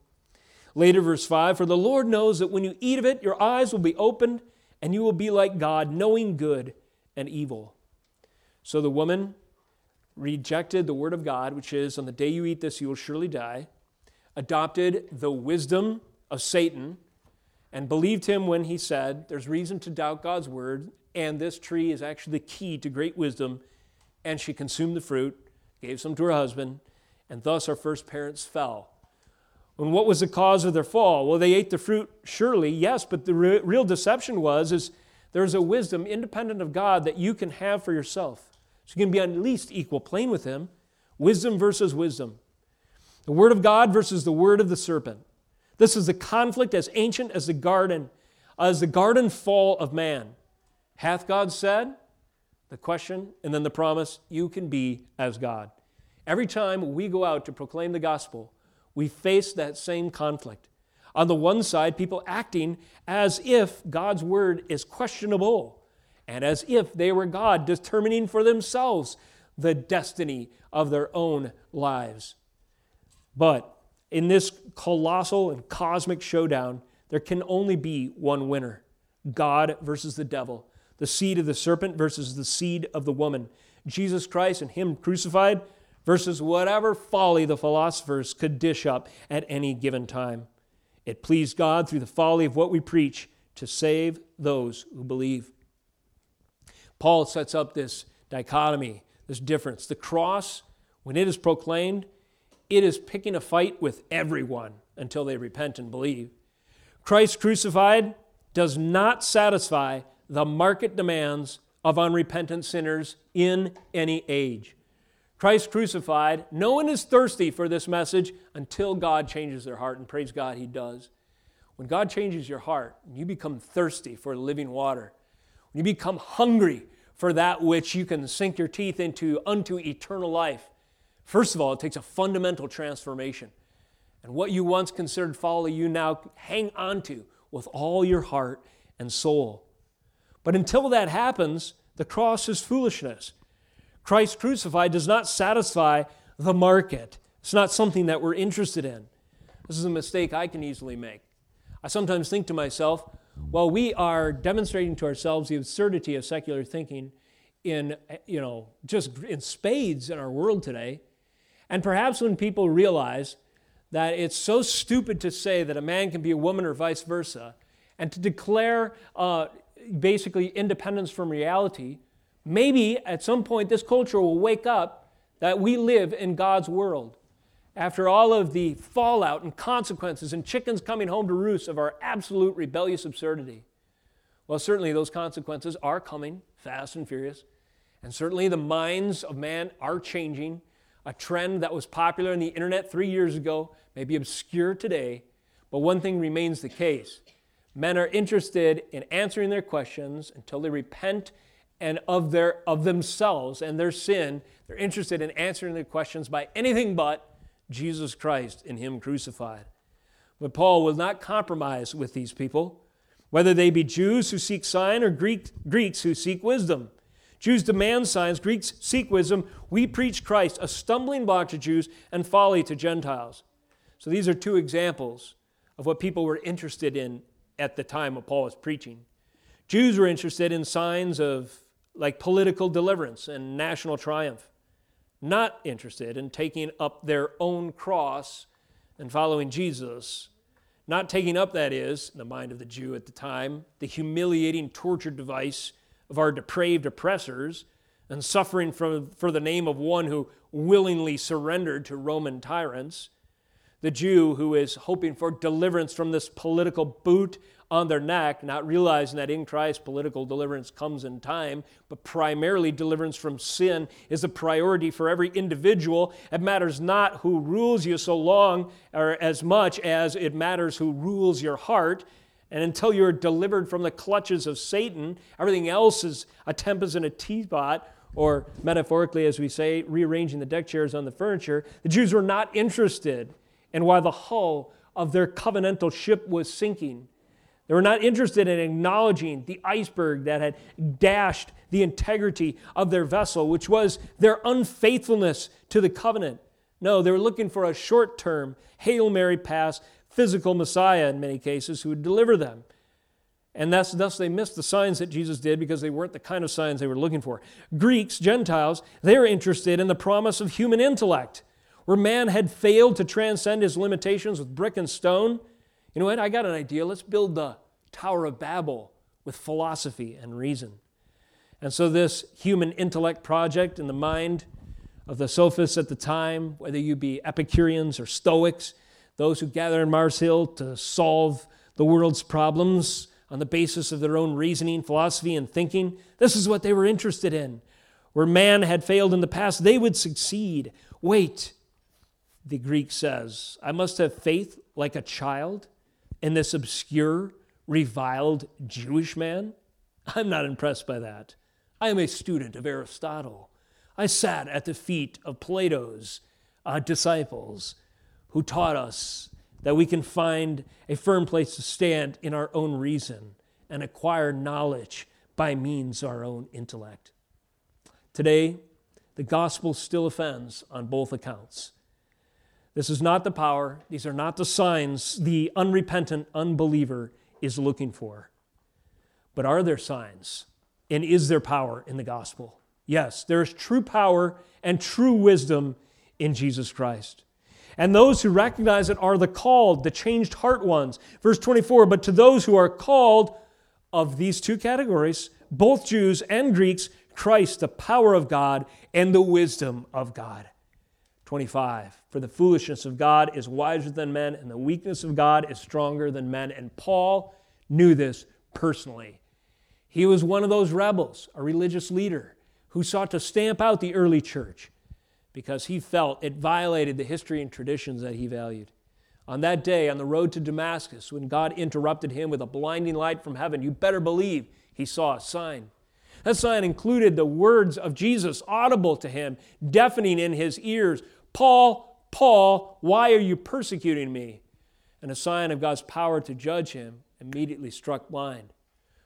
Later, verse 5 For the Lord knows that when you eat of it, your eyes will be opened, and you will be like God, knowing good and evil. So the woman rejected the word of God, which is, On the day you eat this, you will surely die, adopted the wisdom of Satan, and believed him when he said, There's reason to doubt God's word and this tree is actually the key to great wisdom. And she consumed the fruit, gave some to her husband, and thus our first parents fell. And what was the cause of their fall? Well, they ate the fruit, surely, yes, but the re- real deception was is there's a wisdom independent of God that you can have for yourself. So you can be on at least equal plane with him. Wisdom versus wisdom. The word of God versus the word of the serpent. This is a conflict as ancient as the garden, as the garden fall of man. Hath God said? The question, and then the promise, you can be as God. Every time we go out to proclaim the gospel, we face that same conflict. On the one side, people acting as if God's word is questionable and as if they were God, determining for themselves the destiny of their own lives. But in this colossal and cosmic showdown, there can only be one winner God versus the devil, the seed of the serpent versus the seed of the woman, Jesus Christ and Him crucified versus whatever folly the philosophers could dish up at any given time. It pleased God through the folly of what we preach to save those who believe. Paul sets up this dichotomy, this difference. The cross, when it is proclaimed, it is picking a fight with everyone until they repent and believe. Christ crucified does not satisfy the market demands of unrepentant sinners in any age. Christ crucified, no one is thirsty for this message until God changes their heart, and praise God, He does. When God changes your heart, you become thirsty for living water. When you become hungry for that which you can sink your teeth into unto eternal life, first of all, it takes a fundamental transformation. And what you once considered folly, you now hang on to with all your heart and soul. But until that happens, the cross is foolishness. Christ crucified does not satisfy the market. It's not something that we're interested in. This is a mistake I can easily make. I sometimes think to myself, well, we are demonstrating to ourselves the absurdity of secular thinking in, you know, just in spades in our world today. And perhaps when people realize that it's so stupid to say that a man can be a woman or vice versa, and to declare uh, basically independence from reality, maybe at some point this culture will wake up that we live in God's world. After all of the fallout and consequences and chickens coming home to roost of our absolute rebellious absurdity. Well, certainly those consequences are coming fast and furious. And certainly the minds of man are changing. A trend that was popular in the internet three years ago may be obscure today, but one thing remains the case. Men are interested in answering their questions until they repent and of, their, of themselves and their sin. They're interested in answering their questions by anything but Jesus Christ and Him crucified. But Paul will not compromise with these people, whether they be Jews who seek sign or Greek, Greeks who seek wisdom. Jews demand signs, Greeks seek wisdom. We preach Christ, a stumbling block to Jews and folly to Gentiles. So these are two examples of what people were interested in at the time of Paul's preaching. Jews were interested in signs of like political deliverance and national triumph, not interested in taking up their own cross and following Jesus. Not taking up, that is, in the mind of the Jew at the time, the humiliating torture device of our depraved oppressors and suffering from, for the name of one who willingly surrendered to Roman tyrants. The Jew who is hoping for deliverance from this political boot on their neck, not realizing that in Christ political deliverance comes in time, but primarily deliverance from sin is a priority for every individual. It matters not who rules you so long or as much as it matters who rules your heart. And until you're delivered from the clutches of Satan, everything else is a tempest in a teapot, or metaphorically, as we say, rearranging the deck chairs on the furniture. The Jews were not interested in why the hull of their covenantal ship was sinking. They were not interested in acknowledging the iceberg that had dashed the integrity of their vessel, which was their unfaithfulness to the covenant. No, they were looking for a short term, Hail Mary pass, physical Messiah in many cases who would deliver them. And thus, thus they missed the signs that Jesus did because they weren't the kind of signs they were looking for. Greeks, Gentiles, they're interested in the promise of human intellect, where man had failed to transcend his limitations with brick and stone you know what? I got an idea. Let's build the Tower of Babel with philosophy and reason. And so, this human intellect project in the mind of the sophists at the time, whether you be Epicureans or Stoics, those who gather in Mars Hill to solve the world's problems on the basis of their own reasoning, philosophy, and thinking. This is what they were interested in. Where man had failed in the past, they would succeed. Wait, the Greek says, I must have faith like a child in this obscure, reviled Jewish man? I'm not impressed by that. I am a student of Aristotle. I sat at the feet of Plato's uh, disciples who taught us that we can find a firm place to stand in our own reason and acquire knowledge by means of our own intellect. Today, the gospel still offends on both accounts. This is not the power, these are not the signs the unrepentant unbeliever is looking for. But are there signs? And is there power in the gospel? Yes, there is true power and true wisdom in Jesus Christ. And those who recognize it are the called, the changed heart ones. Verse 24, but to those who are called of these two categories, both Jews and Greeks, Christ, the power of God and the wisdom of God. 25, for the foolishness of God is wiser than men, and the weakness of God is stronger than men. And Paul knew this personally. He was one of those rebels, a religious leader, who sought to stamp out the early church because he felt it violated the history and traditions that he valued. On that day, on the road to Damascus, when God interrupted him with a blinding light from heaven, you better believe he saw a sign. That sign included the words of Jesus audible to him, deafening in his ears Paul, Paul, why are you persecuting me? And a sign of God's power to judge him immediately struck blind,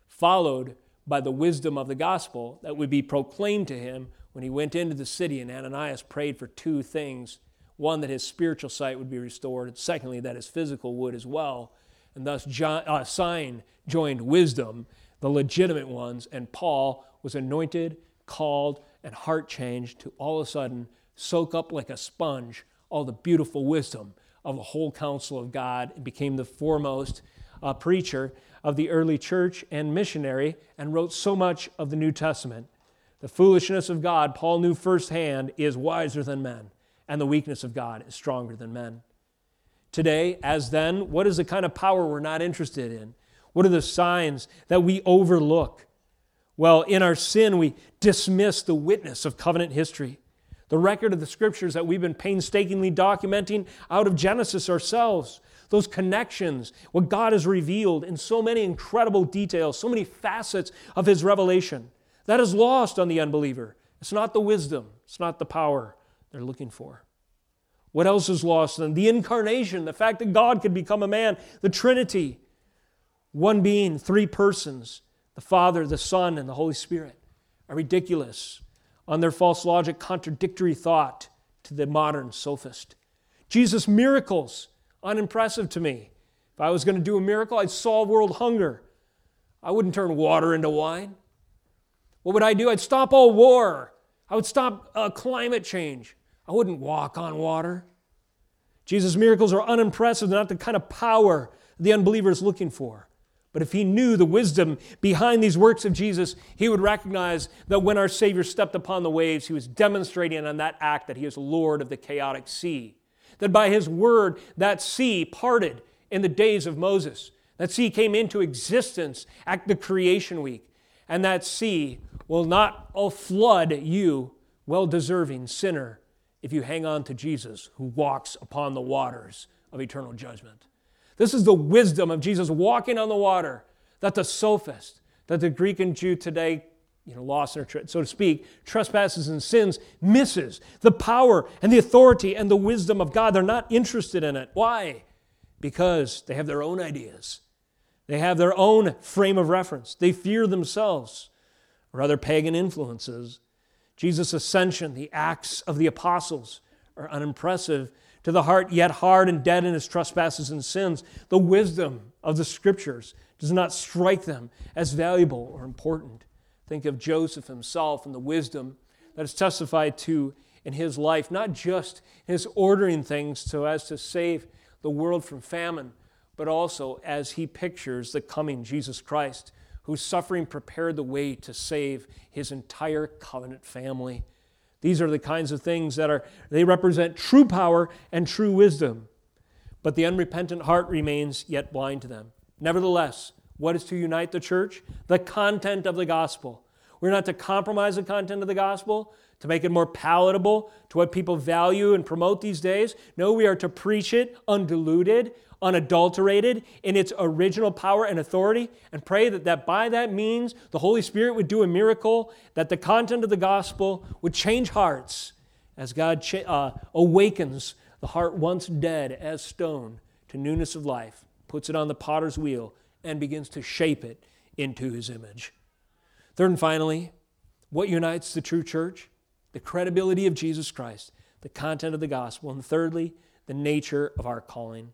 followed by the wisdom of the gospel that would be proclaimed to him when he went into the city and Ananias prayed for two things one, that his spiritual sight would be restored, and secondly, that his physical would as well. And thus, John, uh, sign joined wisdom, the legitimate ones, and Paul was anointed, called, and heart changed to all of a sudden soak up like a sponge all the beautiful wisdom of the whole counsel of God and became the foremost uh, preacher of the early church and missionary and wrote so much of the New Testament. The foolishness of God, Paul knew firsthand, is wiser than men, and the weakness of God is stronger than men. Today, as then, what is the kind of power we're not interested in? What are the signs that we overlook? Well, in our sin, we dismiss the witness of covenant history, the record of the scriptures that we've been painstakingly documenting out of Genesis ourselves, those connections, what God has revealed in so many incredible details, so many facets of His revelation. That is lost on the unbeliever. It's not the wisdom, it's not the power they're looking for. What else is lost then? The incarnation, the fact that God could become a man, the Trinity, one being, three persons, the Father, the Son, and the Holy Spirit, are ridiculous on their false logic, contradictory thought to the modern sophist. Jesus' miracles, unimpressive to me. If I was going to do a miracle, I'd solve world hunger. I wouldn't turn water into wine. What would I do? I'd stop all war. I would stop uh, climate change. I wouldn't walk on water. Jesus' miracles are unimpressive, They're not the kind of power the unbeliever is looking for. But if he knew the wisdom behind these works of Jesus, he would recognize that when our Savior stepped upon the waves, he was demonstrating on that act that he is Lord of the chaotic sea. That by his word, that sea parted in the days of Moses. That sea came into existence at the creation week. And that sea will not flood you, well deserving sinner, if you hang on to Jesus who walks upon the waters of eternal judgment. This is the wisdom of Jesus walking on the water that the sophist, that the Greek and Jew today, you know, lost their, so to speak, trespasses and sins, misses the power and the authority and the wisdom of God. They're not interested in it. Why? Because they have their own ideas. They have their own frame of reference. They fear themselves or other pagan influences. Jesus' ascension, the acts of the apostles, are unimpressive to the heart, yet hard and dead in his trespasses and sins. The wisdom of the scriptures does not strike them as valuable or important. Think of Joseph himself and the wisdom that is testified to in his life, not just his ordering things so as to save the world from famine, but also as he pictures the coming Jesus Christ whose suffering prepared the way to save his entire covenant family. These are the kinds of things that are, they represent true power and true wisdom. but the unrepentant heart remains yet blind to them. Nevertheless, what is to unite the church? The content of the gospel. We're not to compromise the content of the gospel to make it more palatable to what people value and promote these days. No, we are to preach it undiluted, unadulterated in its original power and authority, and pray that, that by that means the Holy Spirit would do a miracle, that the content of the gospel would change hearts as God cha- uh, awakens the heart once dead as stone to newness of life, puts it on the potter's wheel, and begins to shape it into his image. Third and finally, what unites the true church? The credibility of Jesus Christ, the content of the gospel, and thirdly, the nature of our calling.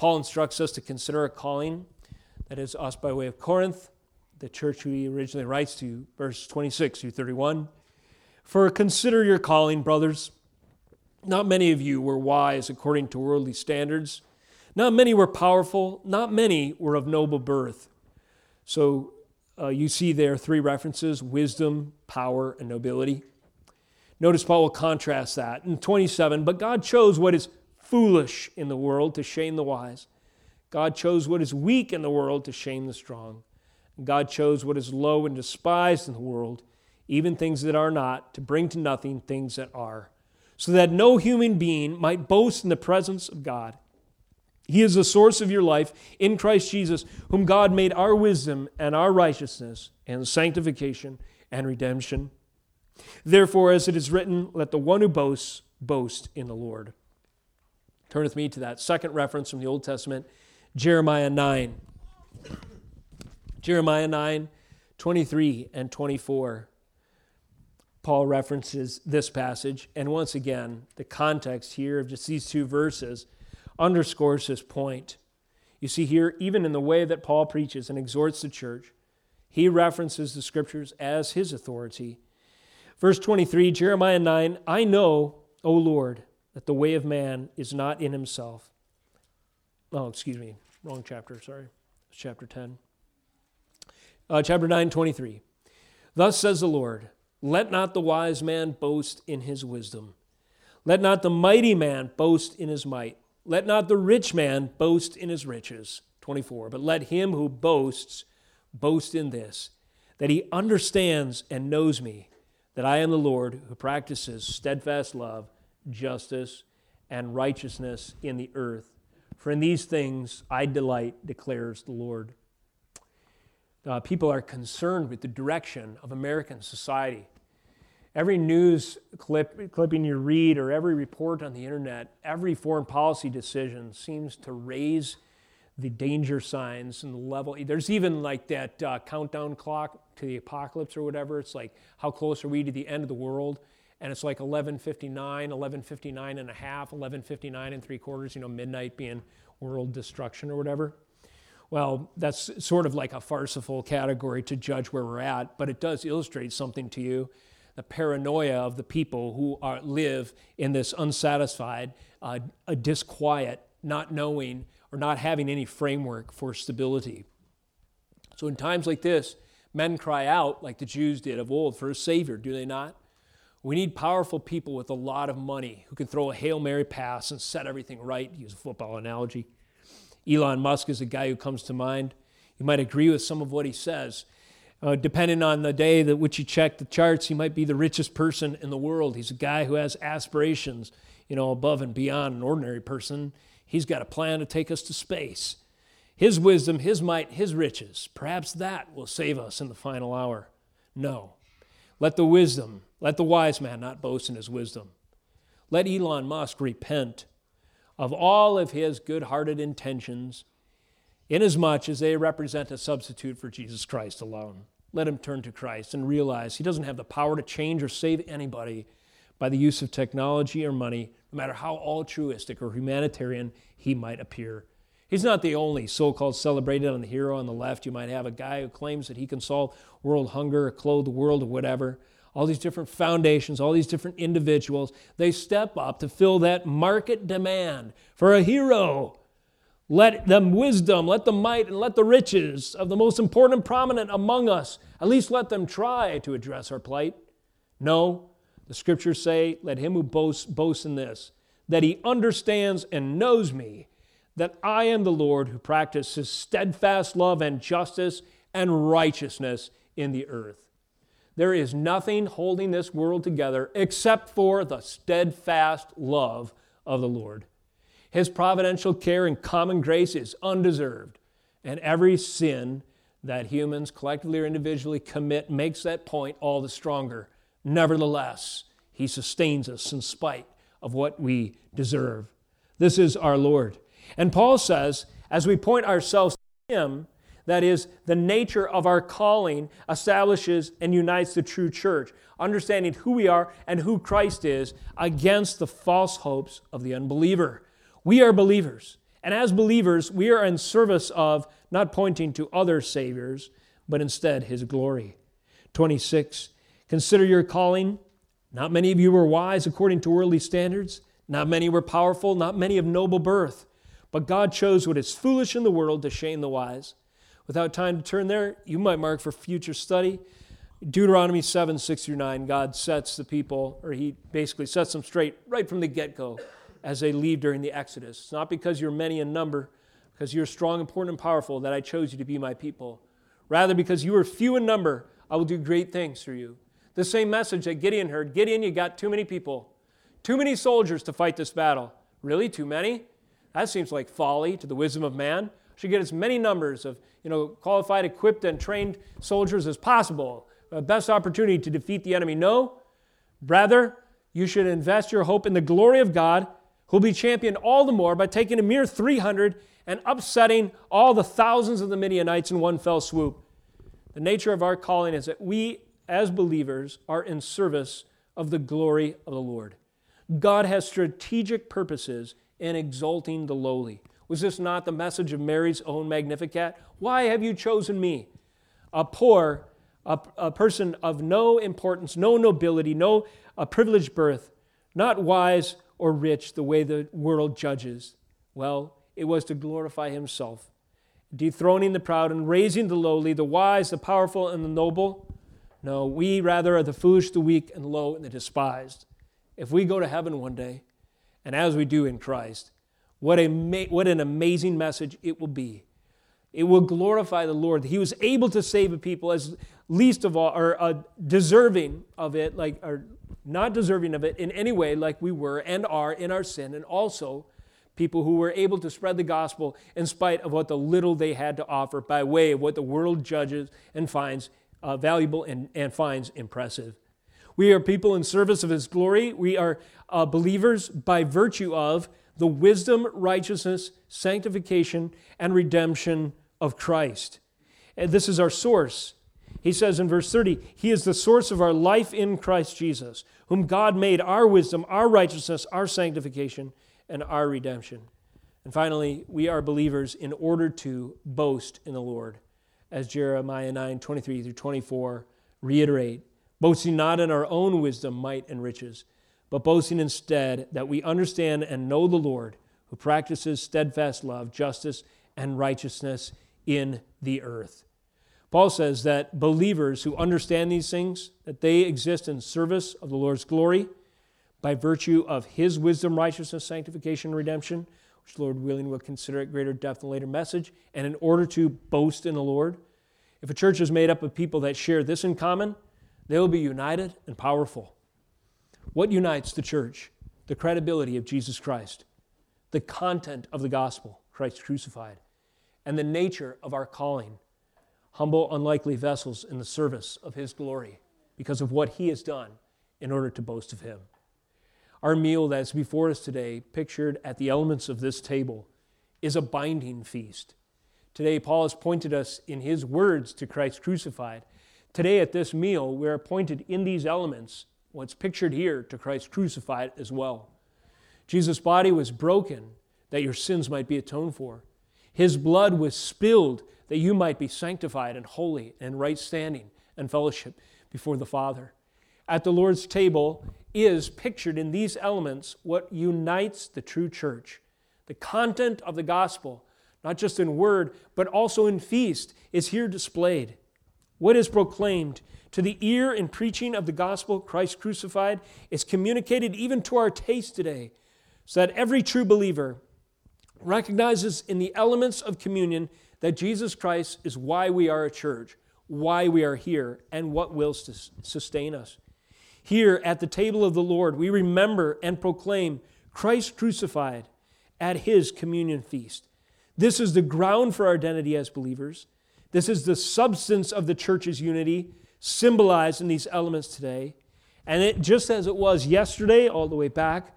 Paul instructs us to consider a calling that is us by way of Corinth, the church he originally writes to, verse 26 through 31. For consider your calling, brothers. Not many of you were wise according to worldly standards. Not many were powerful. Not many were of noble birth. So uh, you see there three references wisdom, power, and nobility. Notice Paul will contrast that. In 27, but God chose what is foolish in the world to shame the wise. God chose what is weak in the world to shame the strong. God chose what is low and despised in the world, even things that are not, to bring to nothing things that are so that no human being might boast in the presence of God. He is the source of your life in Christ Jesus, whom God made our wisdom and our righteousness and sanctification and redemption. Therefore, as it is written, let the one who boasts boast in the Lord. Turn with me to that second reference from the Old Testament, Jeremiah 9. Jeremiah 9, 23 and 24. Paul references this passage. And once again, the context here of just these two verses underscores his point. You see, here, even in the way that Paul preaches and exhorts the church, he references the scriptures as his authority. Verse 23, Jeremiah 9 I know, O Lord, that the way of man is not in himself. Oh, excuse me, wrong chapter, sorry. It's chapter 10. Uh, chapter 9, 23. Thus says the Lord. Let not the wise man boast in his wisdom. Let not the mighty man boast in his might. Let not the rich man boast in his riches. 24. But let him who boasts boast in this, that he understands and knows me, that I am the Lord who practices steadfast love, justice, and righteousness in the earth. For in these things I delight, declares the Lord uh, people are concerned with the direction of American society. Every news clip, clipping you read or every report on the internet, every foreign policy decision seems to raise the danger signs and the level. There's even like that uh, countdown clock to the apocalypse or whatever. It's like, how close are we to the end of the world? And it's like 1159, 1159 and a half, 1159 and three quarters, you know, midnight being world destruction or whatever. Well, that's sort of like a farcical category to judge where we're at, but it does illustrate something to you the paranoia of the people who are, live in this unsatisfied, uh, a disquiet, not knowing or not having any framework for stability. So, in times like this, men cry out, like the Jews did of old, for a Savior, do they not? We need powerful people with a lot of money who can throw a Hail Mary pass and set everything right, use a football analogy. Elon Musk is a guy who comes to mind. You might agree with some of what he says. Uh, depending on the day that which you check the charts, he might be the richest person in the world. He's a guy who has aspirations, you know, above and beyond an ordinary person. He's got a plan to take us to space. His wisdom, his might, his riches, perhaps that will save us in the final hour. No. Let the wisdom, let the wise man not boast in his wisdom. Let Elon Musk repent of all of his good hearted intentions, inasmuch as they represent a substitute for Jesus Christ alone. Let him turn to Christ and realize he doesn't have the power to change or save anybody by the use of technology or money, no matter how altruistic or humanitarian he might appear. He's not the only so called celebrated on the hero on the left. You might have a guy who claims that he can solve world hunger or clothe the world or whatever all these different foundations, all these different individuals, they step up to fill that market demand for a hero. Let them wisdom, let the might, and let the riches of the most important and prominent among us, at least let them try to address our plight. No, the scriptures say, let him who boasts boast in this, that he understands and knows me, that I am the Lord who practices steadfast love and justice and righteousness in the earth. There is nothing holding this world together except for the steadfast love of the Lord. His providential care and common grace is undeserved, and every sin that humans collectively or individually commit makes that point all the stronger. Nevertheless, He sustains us in spite of what we deserve. This is our Lord. And Paul says, as we point ourselves to Him, that is, the nature of our calling establishes and unites the true church, understanding who we are and who Christ is against the false hopes of the unbeliever. We are believers. And as believers, we are in service of not pointing to other saviors, but instead his glory. 26. Consider your calling. Not many of you were wise according to worldly standards. Not many were powerful. Not many of noble birth. But God chose what is foolish in the world to shame the wise. Without time to turn there, you might mark for future study. Deuteronomy 7, 6 through 9, God sets the people, or He basically sets them straight right from the get go as they leave during the Exodus. It's not because you're many in number, because you're strong, important, and powerful that I chose you to be my people. Rather, because you are few in number, I will do great things through you. The same message that Gideon heard Gideon, you got too many people, too many soldiers to fight this battle. Really? Too many? That seems like folly to the wisdom of man. Should get as many numbers of you know, qualified, equipped, and trained soldiers as possible. The best opportunity to defeat the enemy. No. Rather, you should invest your hope in the glory of God who'll be championed all the more by taking a mere 300 and upsetting all the thousands of the Midianites in one fell swoop. The nature of our calling is that we, as believers, are in service of the glory of the Lord. God has strategic purposes in exalting the lowly. Was this not the message of Mary's own Magnificat? Why have you chosen me? A poor, a, a person of no importance, no nobility, no a privileged birth, not wise or rich the way the world judges. Well, it was to glorify himself, dethroning the proud and raising the lowly, the wise, the powerful, and the noble. No, we rather are the foolish, the weak, and low, and the despised. If we go to heaven one day, and as we do in Christ, what, a, what an amazing message it will be. It will glorify the Lord. He was able to save a people as least of all, or uh, deserving of it, like, or not deserving of it in any way, like we were and are in our sin, and also people who were able to spread the gospel in spite of what the little they had to offer by way of what the world judges and finds uh, valuable and, and finds impressive. We are people in service of His glory. We are uh, believers by virtue of the wisdom, righteousness, sanctification, and redemption of Christ. And this is our source. He says in verse 30, He is the source of our life in Christ Jesus, whom God made our wisdom, our righteousness, our sanctification, and our redemption. And finally, we are believers in order to boast in the Lord, as Jeremiah 9 23 through 24 reiterate, boasting not in our own wisdom, might, and riches, but boasting instead that we understand and know the Lord, who practices steadfast love, justice, and righteousness in the earth. Paul says that believers who understand these things, that they exist in service of the Lord's glory by virtue of his wisdom, righteousness, sanctification, and redemption, which Lord willing will consider at greater depth in later message, and in order to boast in the Lord. If a church is made up of people that share this in common, they will be united and powerful. What unites the church? The credibility of Jesus Christ, the content of the gospel, Christ crucified, and the nature of our calling humble, unlikely vessels in the service of His glory because of what He has done in order to boast of Him. Our meal that's before us today, pictured at the elements of this table, is a binding feast. Today, Paul has pointed us in his words to Christ crucified. Today, at this meal, we are pointed in these elements, what's pictured here, to Christ crucified as well. Jesus' body was broken that your sins might be atoned for. His blood was spilled that you might be sanctified and holy and right standing and fellowship before the Father. At the Lord's table is pictured in these elements what unites the true church. The content of the gospel, not just in word, but also in feast, is here displayed. What is proclaimed to the ear in preaching of the gospel, Christ crucified, is communicated even to our taste today, so that every true believer recognizes in the elements of communion that Jesus Christ is why we are a church, why we are here, and what will sustain us. Here at the table of the Lord, we remember and proclaim Christ crucified at his communion feast. This is the ground for our identity as believers. This is the substance of the church's unity, symbolized in these elements today. And it, just as it was yesterday, all the way back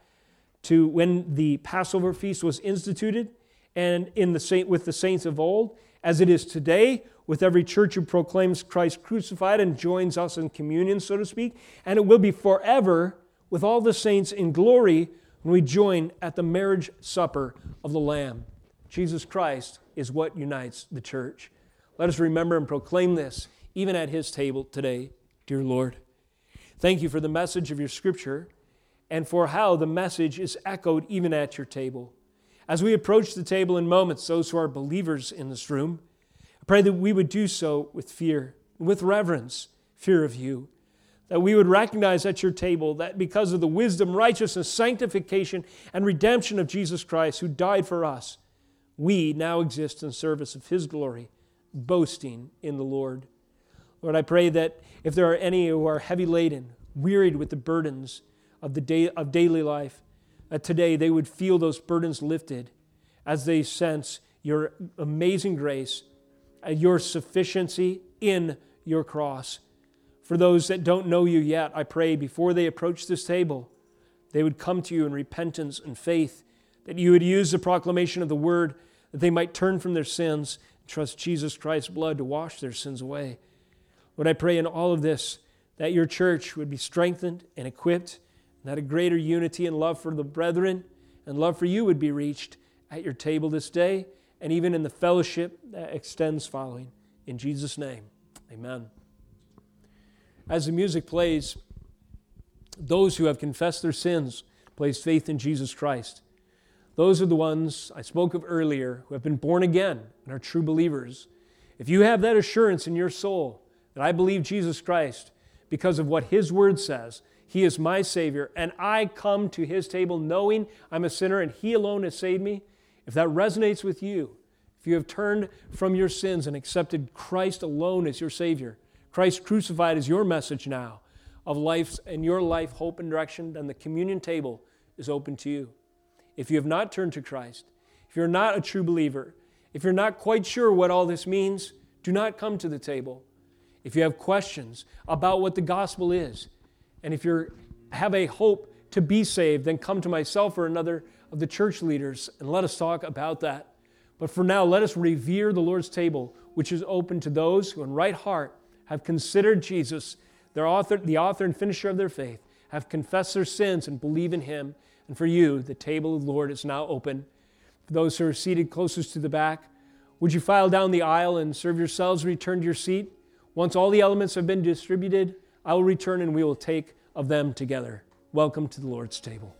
to when the Passover feast was instituted, and in the saint, with the saints of old, as it is today, with every church who proclaims Christ crucified and joins us in communion, so to speak, and it will be forever with all the saints in glory when we join at the marriage supper of the Lamb. Jesus Christ is what unites the church. Let us remember and proclaim this even at his table today, dear Lord. Thank you for the message of your scripture and for how the message is echoed even at your table. As we approach the table in moments, those who are believers in this room, I pray that we would do so with fear, with reverence, fear of you. That we would recognize at your table that because of the wisdom, righteousness, sanctification, and redemption of Jesus Christ, who died for us, we now exist in service of his glory, boasting in the Lord. Lord, I pray that if there are any who are heavy laden, wearied with the burdens of, the day, of daily life, that today they would feel those burdens lifted as they sense your amazing grace, your sufficiency in your cross. For those that don't know you yet, I pray before they approach this table, they would come to you in repentance and faith, that you would use the proclamation of the word, that they might turn from their sins trust Jesus Christ's blood to wash their sins away. Lord, I pray in all of this that your church would be strengthened and equipped, and that a greater unity and love for the brethren and love for you would be reached at your table this day and even in the fellowship that extends following. In Jesus' name, amen. As the music plays, those who have confessed their sins, placed faith in Jesus Christ, those are the ones I spoke of earlier who have been born again and are true believers. If you have that assurance in your soul, that I believe Jesus Christ because of what His Word says. He is my Savior, and I come to His table knowing I'm a sinner and He alone has saved me. If that resonates with you, if you have turned from your sins and accepted Christ alone as your Savior, Christ crucified is your message now of life and your life, hope, and direction, then the communion table is open to you. If you have not turned to Christ, if you're not a true believer, if you're not quite sure what all this means, do not come to the table if you have questions about what the gospel is, and if you have a hope to be saved, then come to myself or another of the church leaders and let us talk about that. But for now, let us revere the Lord's table, which is open to those who, in right heart, have considered Jesus, their author, the author and finisher of their faith, have confessed their sins and believe in Him. And for you, the table of the Lord is now open. For those who are seated closest to the back, would you file down the aisle and serve yourselves return to your seat? Once all the elements have been distributed, I will return and we will take of them together. Welcome to the Lord's table.